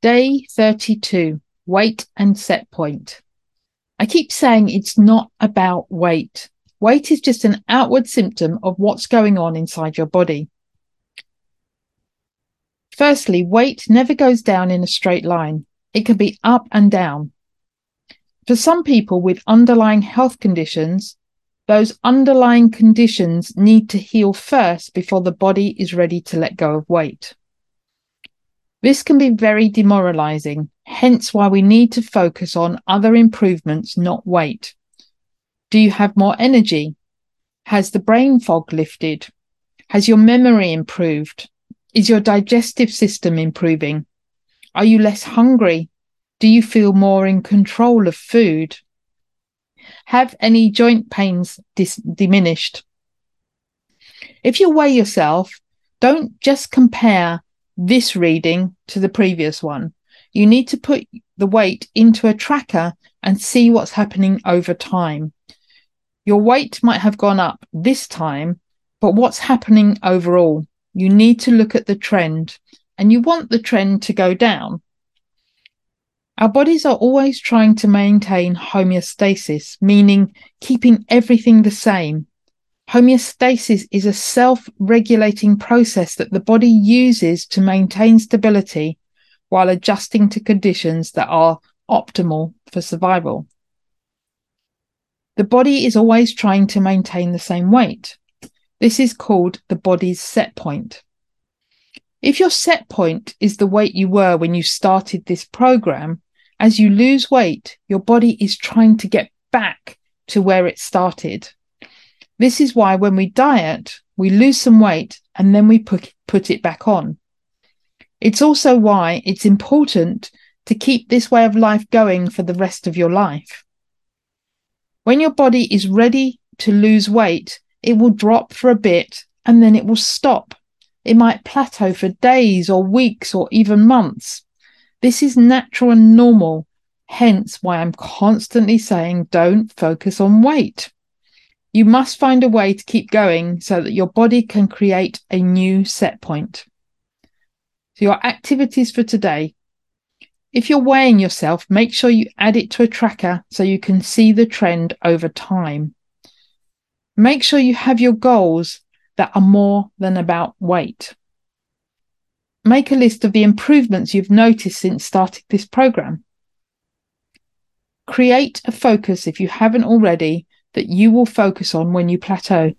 Day 32 Weight and Set Point. I keep saying it's not about weight. Weight is just an outward symptom of what's going on inside your body. Firstly, weight never goes down in a straight line, it can be up and down. For some people with underlying health conditions, those underlying conditions need to heal first before the body is ready to let go of weight. This can be very demoralizing, hence why we need to focus on other improvements, not weight. Do you have more energy? Has the brain fog lifted? Has your memory improved? Is your digestive system improving? Are you less hungry? Do you feel more in control of food? Have any joint pains dis- diminished? If you weigh yourself, don't just compare this reading to the previous one. You need to put the weight into a tracker and see what's happening over time. Your weight might have gone up this time, but what's happening overall? You need to look at the trend and you want the trend to go down. Our bodies are always trying to maintain homeostasis, meaning keeping everything the same. Homeostasis is a self regulating process that the body uses to maintain stability while adjusting to conditions that are optimal for survival. The body is always trying to maintain the same weight. This is called the body's set point. If your set point is the weight you were when you started this program, as you lose weight, your body is trying to get back to where it started. This is why when we diet, we lose some weight and then we put, put it back on. It's also why it's important to keep this way of life going for the rest of your life. When your body is ready to lose weight, it will drop for a bit and then it will stop. It might plateau for days or weeks or even months. This is natural and normal, hence why I'm constantly saying don't focus on weight. You must find a way to keep going so that your body can create a new set point. So, your activities for today. If you're weighing yourself, make sure you add it to a tracker so you can see the trend over time. Make sure you have your goals that are more than about weight. Make a list of the improvements you've noticed since starting this program. Create a focus if you haven't already that you will focus on when you plateau.